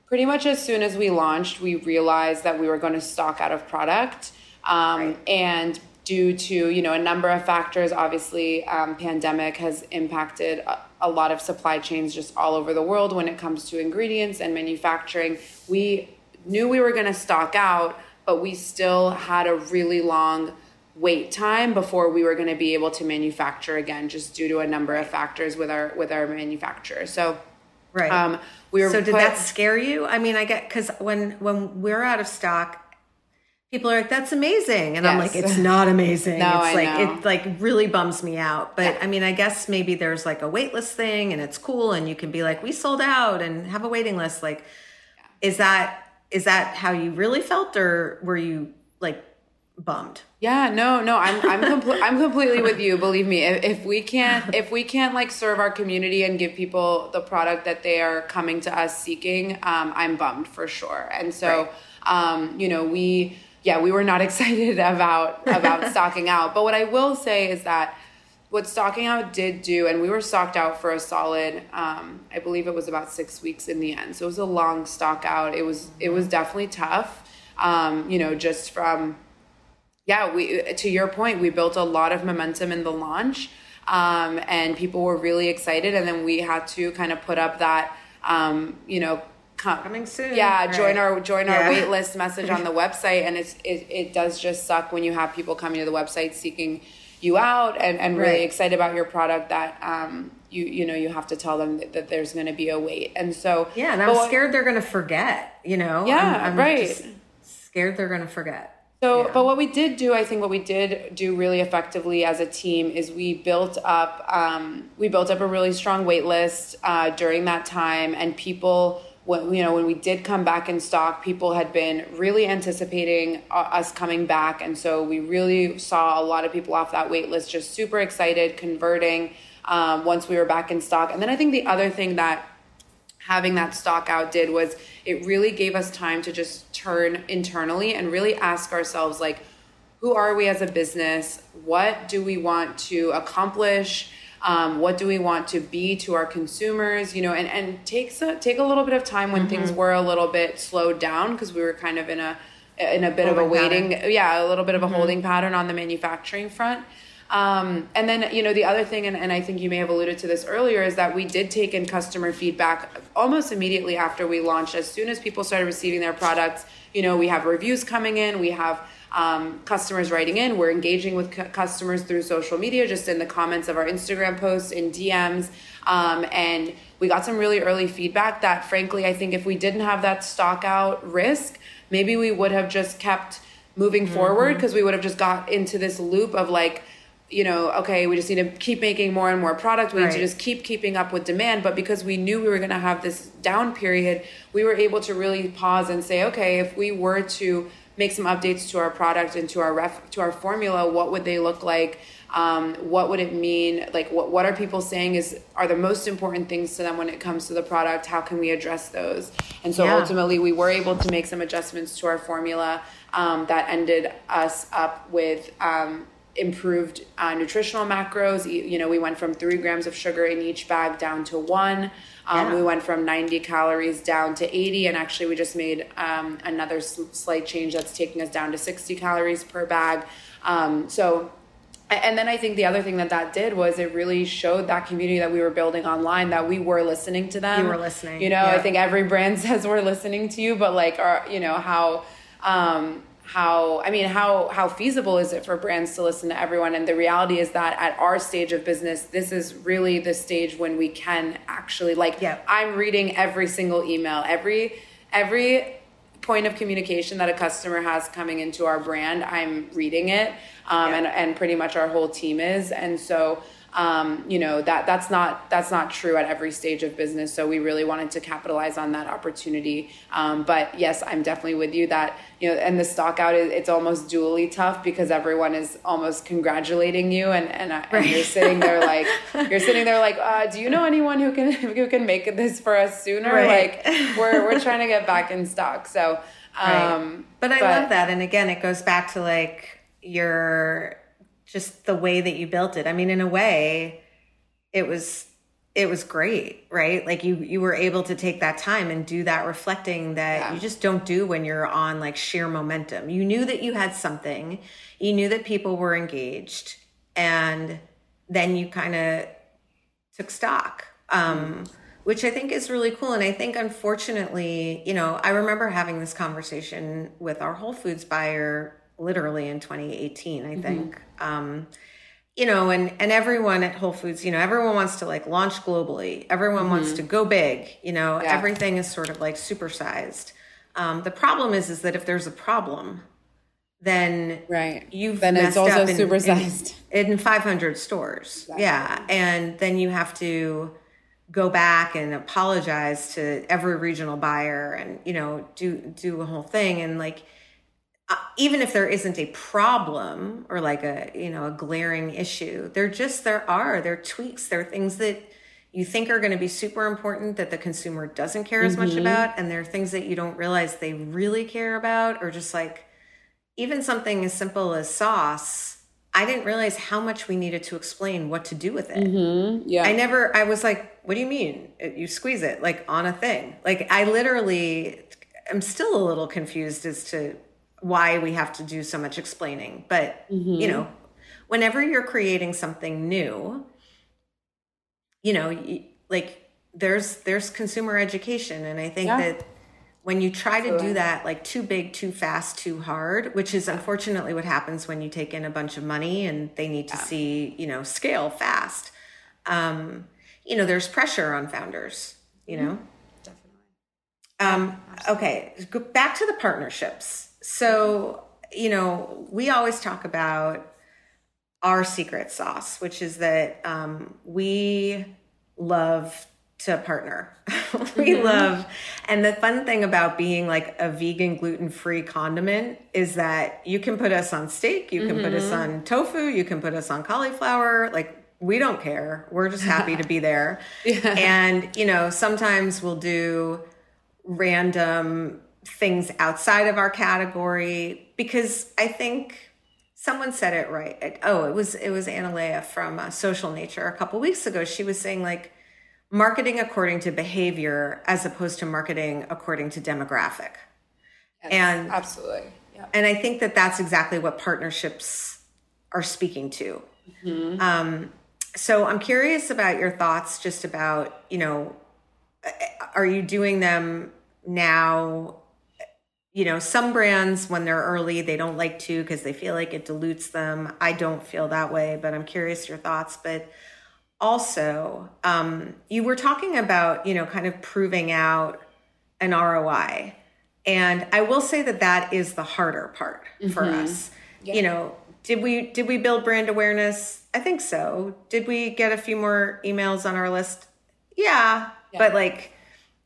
pretty much as soon as we launched, we realized that we were going to stock out of product. Um, right. and due to you know a number of factors obviously um, pandemic has impacted a, lot of supply chains just all over the world when it comes to ingredients and manufacturing. We knew we were going to stock out but we still had a really long wait time before we were going to be able to manufacture again just due to a number of factors with our with our manufacturer. So right. um, we were so did put, that scare you? I mean i get because when when we're out of stock people are like, "That's amazing," and yes. I'm like, "It's not amazing." no, it's I like know. it like really bums me out. But yeah. I mean, I guess maybe there's like a waitlist thing, and it's cool, and you can be like, "We sold out," and have a waiting list. Like, yeah. is that is that how you really felt, or were you like bummed? Yeah, no, no, I'm I'm compl- I'm completely with you. Believe me, if, if we can't if we can't like serve our community and give people the product that they are coming to us seeking, um, I'm bummed for sure. And so, right. um, you know, we yeah, we were not excited about about stocking out. But what I will say is that what stocking out did do, and we were stocked out for a solid, um, I believe it was about six weeks in the end. So it was a long stock out. It was it was definitely tough. Um, you know, just from yeah, we to your point, we built a lot of momentum in the launch, um, and people were really excited. And then we had to kind of put up that um, you know coming soon. Yeah, right. join our join yeah. our wait list message on the website, and it's it, it does just suck when you have people coming to the website seeking you out and, and really right. excited about your product that um you you know you have to tell them that, that there's going to be a wait, and so yeah, and I'm scared they're going to forget. You know, yeah, I'm, I'm right. Scared they're going to forget. So, yeah. but what we did do, I think, what we did do really effectively as a team is we built up, um, we built up a really strong wait list uh, during that time, and people when you know when we did come back in stock people had been really anticipating uh, us coming back. And so we really saw a lot of people off that wait list just super excited converting um, once we were back in stock. And then i think the other thing that having that stock out did was it really gave us time to just turn internally and really ask ourselves like who are we as a business? What do we want to accomplish um, what do we want to be to our consumers you know and and takes a, take a little bit of time when mm-hmm. things were a little bit slowed down because we were kind of in a in a bit holding of a waiting pattern. yeah a little bit of a mm-hmm. holding pattern on the manufacturing front um, and then you know the other thing and, and i think you may have alluded to this earlier is that we did take in customer feedback almost immediately after we launched as soon as people started receiving their products you know we have reviews coming in we have um, customers writing in. We're engaging with cu- customers through social media, just in the comments of our Instagram posts, in DMs. Um, and we got some really early feedback that, frankly, I think if we didn't have that stock out risk, maybe we would have just kept moving mm-hmm. forward because we would have just got into this loop of like, you know, okay, we just need to keep making more and more product. We right. need to just keep keeping up with demand. But because we knew we were going to have this down period, we were able to really pause and say, okay, if we were to make some updates to our product and to our ref to our formula what would they look like? Um, what would it mean? Like what, what are people saying is are the most important things to them when it comes to the product? How can we address those? And so yeah. ultimately we were able to make some adjustments to our formula um, that ended us up with um, improved uh, nutritional macros you know we went from three grams of sugar in each bag down to one um, yeah. We went from 90 calories down to 80, and actually, we just made um, another slight change that's taking us down to 60 calories per bag. Um, so, and then I think the other thing that that did was it really showed that community that we were building online that we were listening to them. You were listening. You know, yeah. I think every brand says we're listening to you, but like, our, you know, how um, how i mean how how feasible is it for brands to listen to everyone? And the reality is that at our stage of business this is really the stage when we can actually like yep. i'm reading every single email. Every every point of communication that a customer has coming into our brand i'm reading it um, and and pretty much our whole team is. And so um, you know that that's not that's not true at every stage of business so we really wanted to capitalize on that opportunity um, but yes i'm definitely with you that you know and the stock out is it's almost dually tough because everyone is almost congratulating you and and, right. and you're sitting there like you're sitting there like uh, do you know anyone who can who can make this for us sooner right. like we're we're trying to get back in stock so um, right. but i but, love that and again it goes back to like your just the way that you built it. I mean, in a way, it was it was great, right? Like you you were able to take that time and do that reflecting that yeah. you just don't do when you're on like sheer momentum. You knew that you had something. You knew that people were engaged and then you kind of took stock. Um which I think is really cool. And I think, unfortunately, you know, I remember having this conversation with our Whole Foods buyer literally in 2018, I mm-hmm. think. Mm-hmm. Um, you know, and and everyone at Whole Foods, you know, everyone wants to like launch globally. Everyone mm-hmm. wants to go big. You know, yeah. everything is sort of like supersized. Um, the problem is, is that if there's a problem, then right you've then it's also in, supersized in, in 500 stores. Exactly. Yeah, and then you have to go back and apologize to every regional buyer and you know do do a whole thing and like even if there isn't a problem or like a you know a glaring issue there just there are there are tweaks there are things that you think are going to be super important that the consumer doesn't care as mm-hmm. much about and there are things that you don't realize they really care about or just like even something as simple as sauce i didn't realize how much we needed to explain what to do with it mm-hmm. yeah i never i was like what do you mean you squeeze it like on a thing like i literally am still a little confused as to why we have to do so much explaining. But, mm-hmm. you know, whenever you're creating something new, you know, like there's there's consumer education and I think yeah. that when you try to do that like too big, too fast, too hard, which is unfortunately what happens when you take in a bunch of money and they need to yeah. see, you know, scale fast. Um, you know, there's pressure on founders, you know. Definitely. Um, okay, go back to the partnerships. So, you know, we always talk about our secret sauce, which is that um, we love to partner. we mm-hmm. love, and the fun thing about being like a vegan gluten free condiment is that you can put us on steak, you can mm-hmm. put us mm-hmm. on tofu, you can put us on cauliflower. Like, we don't care. We're just happy to be there. yeah. And, you know, sometimes we'll do random things outside of our category because I think someone said it right. Oh, it was it was Analea from uh, Social Nature a couple weeks ago. She was saying like marketing according to behavior as opposed to marketing according to demographic. Yes, and absolutely. Yeah. And I think that that's exactly what partnerships are speaking to. Mm-hmm. Um, so I'm curious about your thoughts just about, you know, are you doing them now? You know, some brands, when they're early, they don't like to because they feel like it dilutes them. I don't feel that way, but I'm curious your thoughts. But also, um, you were talking about, you know, kind of proving out an ROI. And I will say that that is the harder part mm-hmm. for us. Yeah. You know, did we did we build brand awareness? I think so. Did we get a few more emails on our list? Yeah, yeah. but like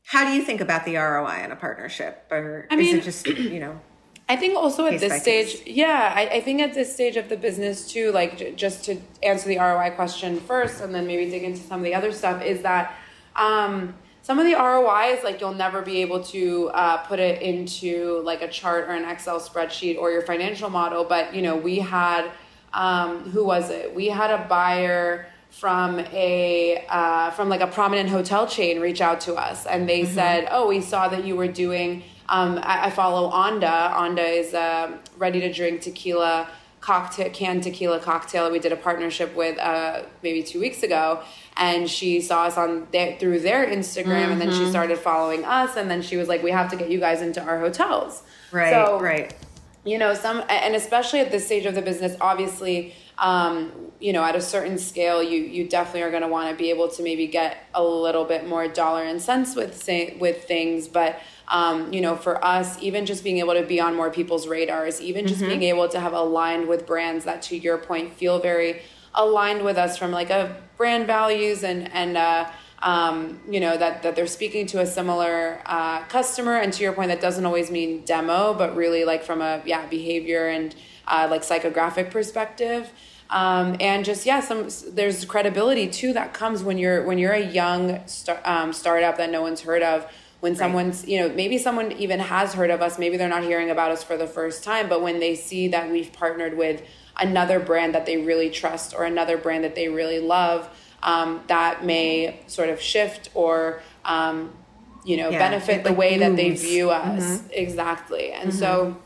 how do you think about the ROI in a partnership or I mean, is it just, you know, I think also at this stage, case. yeah, I, I, think at this stage of the business too, like j- just to answer the ROI question first, and then maybe dig into some of the other stuff, is that um, some of the ROIs, like you'll never be able to uh, put it into like a chart or an Excel spreadsheet or your financial model. But you know, we had um, who was it? We had a buyer from a uh, from like a prominent hotel chain reach out to us, and they mm-hmm. said, "Oh, we saw that you were doing." Um, I, I, follow Onda. Onda is a ready to drink tequila cocktail, canned tequila cocktail. We did a partnership with uh, maybe two weeks ago, and she saw us on their, through their Instagram, mm-hmm. and then she mm-hmm. started following us, and then she was like, "We have to get you guys into our hotels." Right. So, right. You know, some, and especially at this stage of the business, obviously um, you know, at a certain scale, you you definitely are going to want to be able to maybe get a little bit more dollar and cents with say, with things. But um, you know, for us, even just being able to be on more people's radars, even just mm-hmm. being able to have aligned with brands that, to your point, feel very aligned with us from like a brand values and and uh, um, you know that that they're speaking to a similar uh, customer. And to your point, that doesn't always mean demo, but really like from a yeah behavior and uh, like psychographic perspective. Um, and just yeah, some there's credibility too that comes when you're when you're a young start, um, startup that no one's heard of. When right. someone's you know maybe someone even has heard of us, maybe they're not hearing about us for the first time, but when they see that we've partnered with another brand that they really trust or another brand that they really love, um, that may sort of shift or um, you know yeah, benefit the way that they view us mm-hmm. exactly. And mm-hmm. so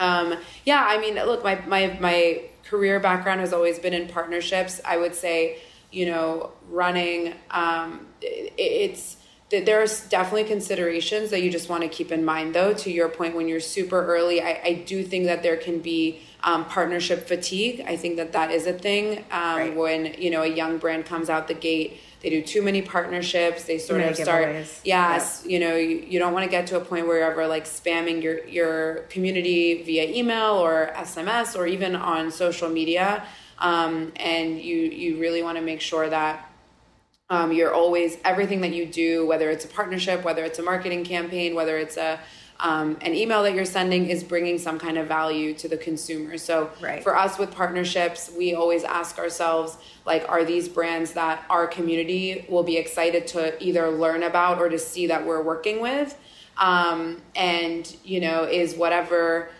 um, yeah, I mean, look, my my my career background has always been in partnerships. I would say, you know, running. Um, it, it's there's definitely considerations that you just want to keep in mind though to your point when you're super early i, I do think that there can be um, partnership fatigue i think that that is a thing um, right. when you know a young brand comes out the gate they do too many partnerships. They sort of start yes you know you, you don't want to get to a point where you're ever like spamming your your community via email or sms or even on social media um, and you you really want to make sure that um, you're always everything that you do whether it's a partnership whether it's a marketing campaign whether it's a um, an email that you're sending is bringing some kind of value to the consumer. So right. for us with partnerships, we always ask ourselves, like, are these brands that our community will be excited to either learn about or to see that we're working with? Um, and, you know, is whatever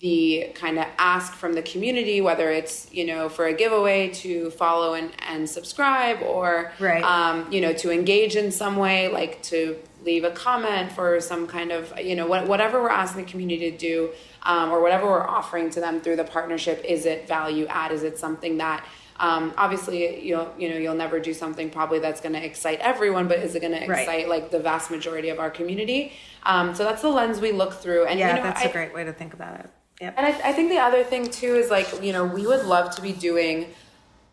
the kind of ask from the community, whether it's you know for a giveaway to follow and, and subscribe, or right. um, you know to engage in some way, like to leave a comment for some kind of you know what, whatever we're asking the community to do um, or whatever we're offering to them through the partnership is it value add is it something that um, obviously you'll you know you'll never do something probably that's going to excite everyone but is it going to excite right. like the vast majority of our community um, so that's the lens we look through and yeah you know, that's I, a great way to think about it Yep. and I, I think the other thing too is like you know we would love to be doing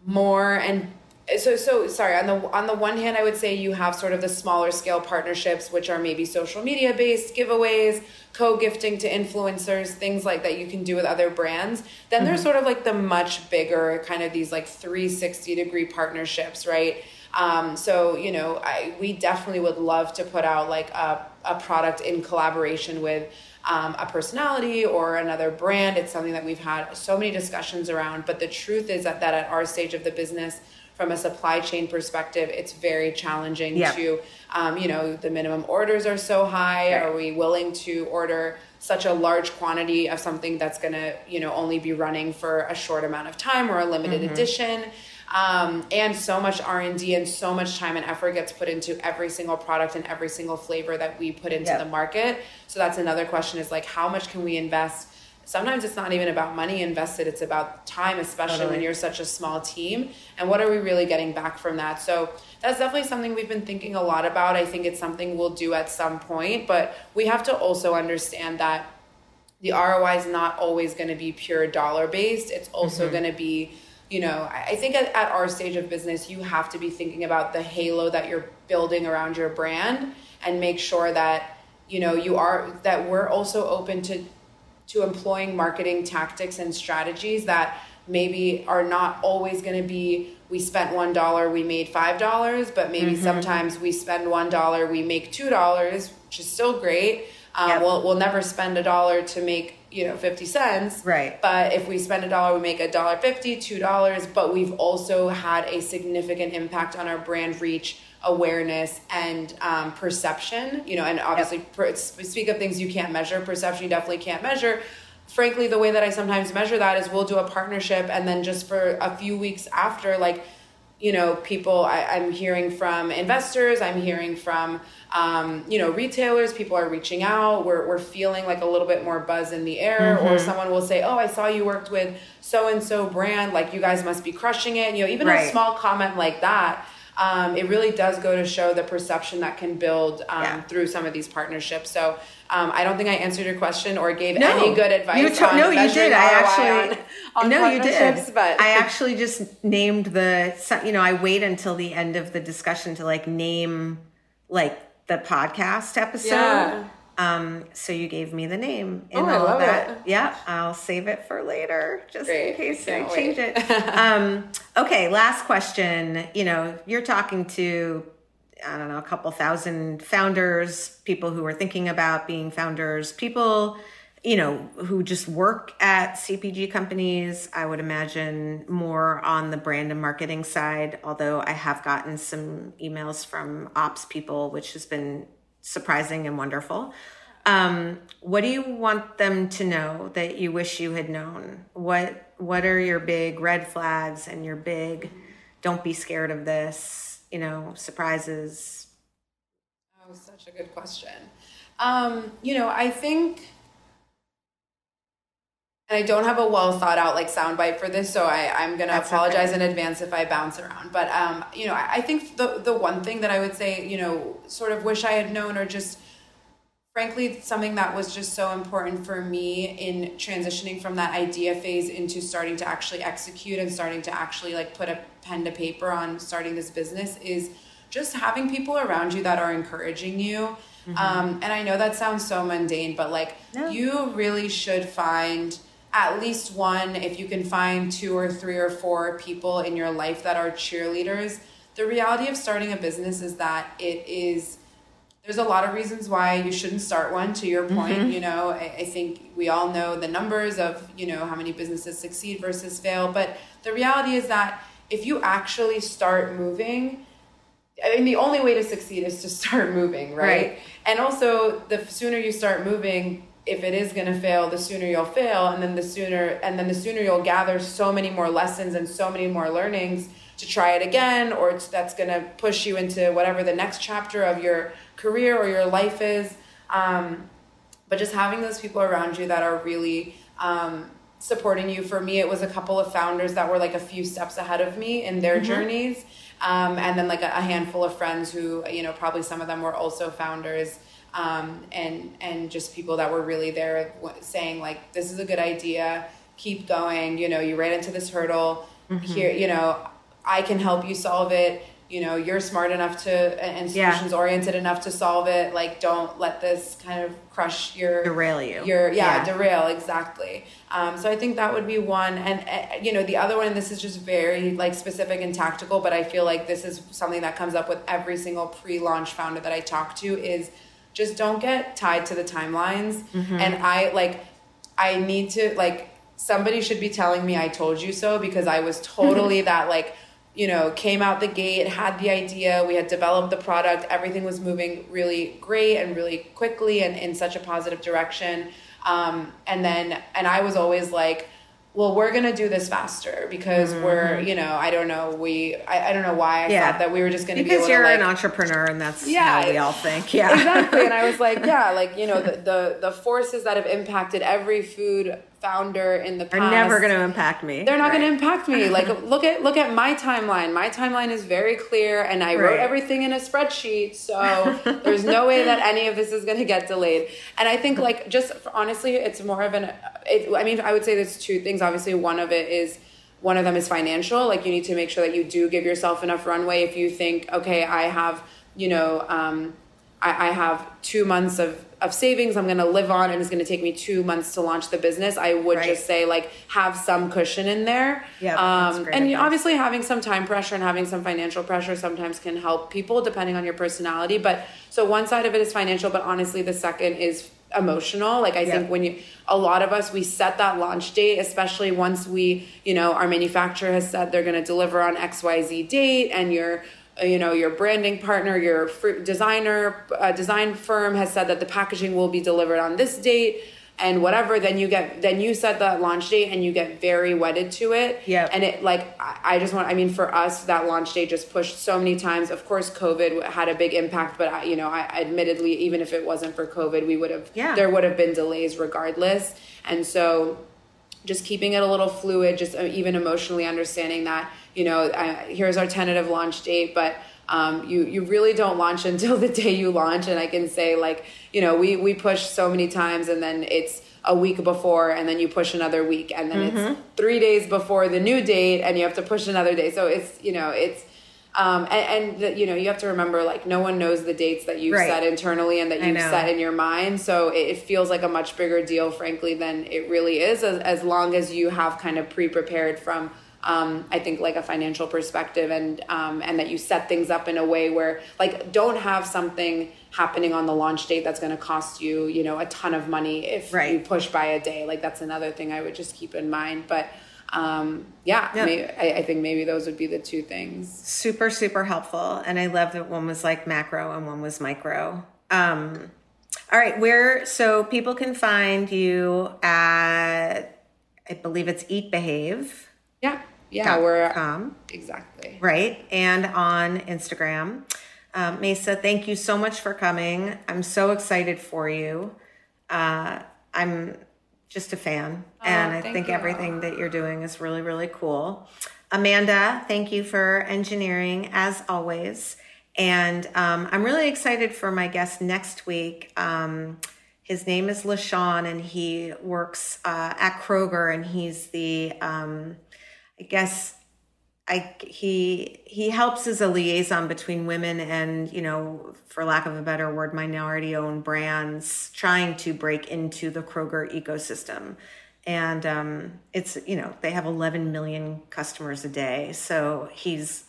more and so so sorry on the on the one hand i would say you have sort of the smaller scale partnerships which are maybe social media based giveaways co-gifting to influencers things like that you can do with other brands then mm-hmm. there's sort of like the much bigger kind of these like 360 degree partnerships right Um, so you know, I, we definitely would love to put out like a, a product in collaboration with um, a personality or another brand. It's something that we've had so many discussions around. But the truth is that, that at our stage of the business, from a supply chain perspective, it's very challenging to, um, you know, the minimum orders are so high. Right. Are we willing to order such a large quantity of something that's going to, you know, only be running for a short amount of time or a limited mm-hmm. edition? Um, and so much r&d and so much time and effort gets put into every single product and every single flavor that we put into yep. the market so that's another question is like how much can we invest sometimes it's not even about money invested it's about time especially totally. when you're such a small team and what are we really getting back from that so that's definitely something we've been thinking a lot about i think it's something we'll do at some point but we have to also understand that the roi is not always going to be pure dollar based it's also mm-hmm. going to be you know, I think at, at, our stage of business, you have to be thinking about the halo that you're building around your brand and make sure that, you know, you are, that we're also open to, to employing marketing tactics and strategies that maybe are not always going to be we spent one dollar we made five dollars but maybe mm-hmm. sometimes we spend one dollar we make two dollars which is still great um, yep. we'll, we'll never spend a dollar to make you know 50 cents right but if we spend a dollar we make a dollar 50 two dollars but we've also had a significant impact on our brand reach awareness and um, perception you know and obviously yep. per, speak of things you can't measure perception you definitely can't measure frankly the way that i sometimes measure that is we'll do a partnership and then just for a few weeks after like you know people I, am hearing from investors i'm hearing from um, you know retailers people are reaching out we're, we're feeling like a little bit more buzz in the air mm-hmm. or someone will say oh i saw you worked with so and so brand like you guys must be crushing it you know even right. a small comment like that um, it really does go to show the perception that can build um, yeah. through some of these partnerships so um, I don't think I answered your question or gave no, any good advice. You to- no, you did. I actually on, on no, you did. But I actually just named the. You know, I wait until the end of the discussion to like name like the podcast episode. Yeah. Um, so you gave me the name and oh, all I love that. It. Yeah, I'll save it for later just Great. in case Can't I change wait. it. um, okay, last question. You know, you're talking to I don't know, a couple thousand founders, people who are thinking about being founders, people, you know, who just work at CPG companies. I would imagine more on the brand and marketing side, although I have gotten some emails from ops people, which has been surprising and wonderful. Um, what do you want them to know that you wish you had known? What what are your big red flags and your big don't be scared of this? you know, surprises? Oh, such a good question. Um, you know, I think, and I don't have a well thought out like soundbite for this, so I, I'm gonna That's apologize okay. in advance if I bounce around. But um, you know, I, I think the the one thing that I would say, you know, sort of wish I had known, or just frankly something that was just so important for me in transitioning from that idea phase into starting to actually execute and starting to actually like put a pen to paper on starting this business is just having people around you that are encouraging you mm-hmm. um, and i know that sounds so mundane but like no. you really should find at least one if you can find two or three or four people in your life that are cheerleaders the reality of starting a business is that it is there's a lot of reasons why you shouldn't start one to your point mm-hmm. you know I, I, think we all know the numbers of you know how many businesses succeed versus fail but the reality is that if you actually start moving I mean, the only way to succeed is to start moving, right? right. And also, the sooner you start moving, if it is going to fail, the sooner you'll fail, and then the sooner, and then the sooner you'll gather so many more lessons and so many more learnings to try it again, or that's going to push you into whatever the next chapter of your career or your life is. Um, but just having those people around you that are really um, supporting you. For me, it was a couple of founders that were like a few steps ahead of me in their mm-hmm. journeys. Um, and then like a, a, handful of friends who, you know, probably some of them were also founders. Um, and and just people that were really there saying like this is a good idea. Keep going. You know you ran into this hurdle. Mm-hmm. here you know i can help you solve it. You know you're smart enough to and solutions yeah. oriented enough to solve it. Like don't let this kind of crush your derail you. your yeah, yeah. derail exactly. Um, so i think that would be one. And uh, you know the other one and this is just very like specific and tactical but i feel like this is something that comes up with every single pre-launch founder that i talk to is just don't get tied to the timelines mm-hmm. and i like i need to like somebody should be telling me i told you so because i was totally that like you know, came out the gate, had the idea, we had developed the product, everything was moving really great and really quickly and in such a positive direction. Um, and then, and I was always like, well, we're gonna do this faster because mm-hmm. we're, you know, I don't know, we, I, I don't know why I yeah. thought that we were just gonna because be you're like, an entrepreneur and that's yeah, how we all think, yeah, exactly. And I was like, yeah, like you know, the the, the forces that have impacted every food founder in the past are never going to impact me. They're not right. going to impact me. Like look at look at my timeline. My timeline is very clear, and I right. wrote everything in a spreadsheet. So there's no way that any of this is going to get delayed. And I think like just honestly, it's more of an. It, I mean, I would say there's two things. Obviously, one of it is one of them is financial. Like you need to make sure that you do give yourself enough runway. If you think, okay, I have, you know. Um, I, I have two months of of savings I'm going to live on and it's going to take me two months to launch the business, I would right. just say like have some cushion in there. Yeah. Um, and advice. obviously having some time pressure and having some financial pressure sometimes can help people depending on your personality. But so one side of it is financial, but honestly the second is emotional. Like I yeah. think when you, a lot of us, we set that launch date, especially once we, you know, our manufacturer has said they're going to deliver on X, Y, Z date and you're, you know your branding partner your designer uh, design firm has said that the packaging will be delivered on this date and whatever then you get then you set that launch date and you get very wedded to it. Yeah and it like i just want i mean for us that launch date just pushed so many times. Of course covid had a big impact but I, you know i admittedly even if it wasn't for covid we would have yeah. there would have been delays regardless. And so just keeping it a little fluid just uh, even emotionally understanding that you know, here's our tentative launch date, but um, you you really don't launch until the day you launch. And I can say like, you know, we we push so many times, and then it's a week before, and then you push another week, and then mm-hmm. it's three days before the new date, and you have to push another day. So it's you know it's. Um, and, and the, you know you have to remember like no one knows the dates that you've right. set internally and that you've set in your mind so it, it, feels like a much bigger deal frankly than it really is as, as long as you have kind of pre-prepared from um, I think like a financial perspective and um, and that you set things up in a way where like don't have something happening on the launch date that's going to cost you you know a ton of money if right. you push by a day like that's another thing I would just keep in mind but um, yeah, yeah. Maybe, I, I, think maybe those would be the two things. Super, super helpful. And I love that one was like macro and one was micro. Um, all right, where so people can find you at, I believe it's Eat Behave. Yeah yeah, we're com, exactly right, and on Instagram. Um, Mayssa, thank you so much for coming. I'm so excited for you. Uh, I'm just a fan, oh, and I think you. everything that you're doing is really, really cool. Amanda, thank you for engineering as always. And um, I'm really excited for my guest next week. Um, his name is LaShawn, and he works uh, at Kroger, and he's the um, I guess I he he helps as a liaison between women and you know for lack of a better word minority owned brands trying to break into the Kroger ecosystem. And um, it's you know they have 11 million customers a day. So he's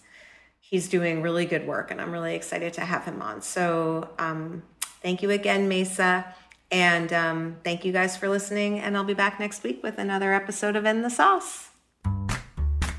he's doing really good work and I'm really excited to have him on. So um, thank you again Mayssa. And um, thank you guys for listening. And I'll be back next week with another episode of In the Sauce.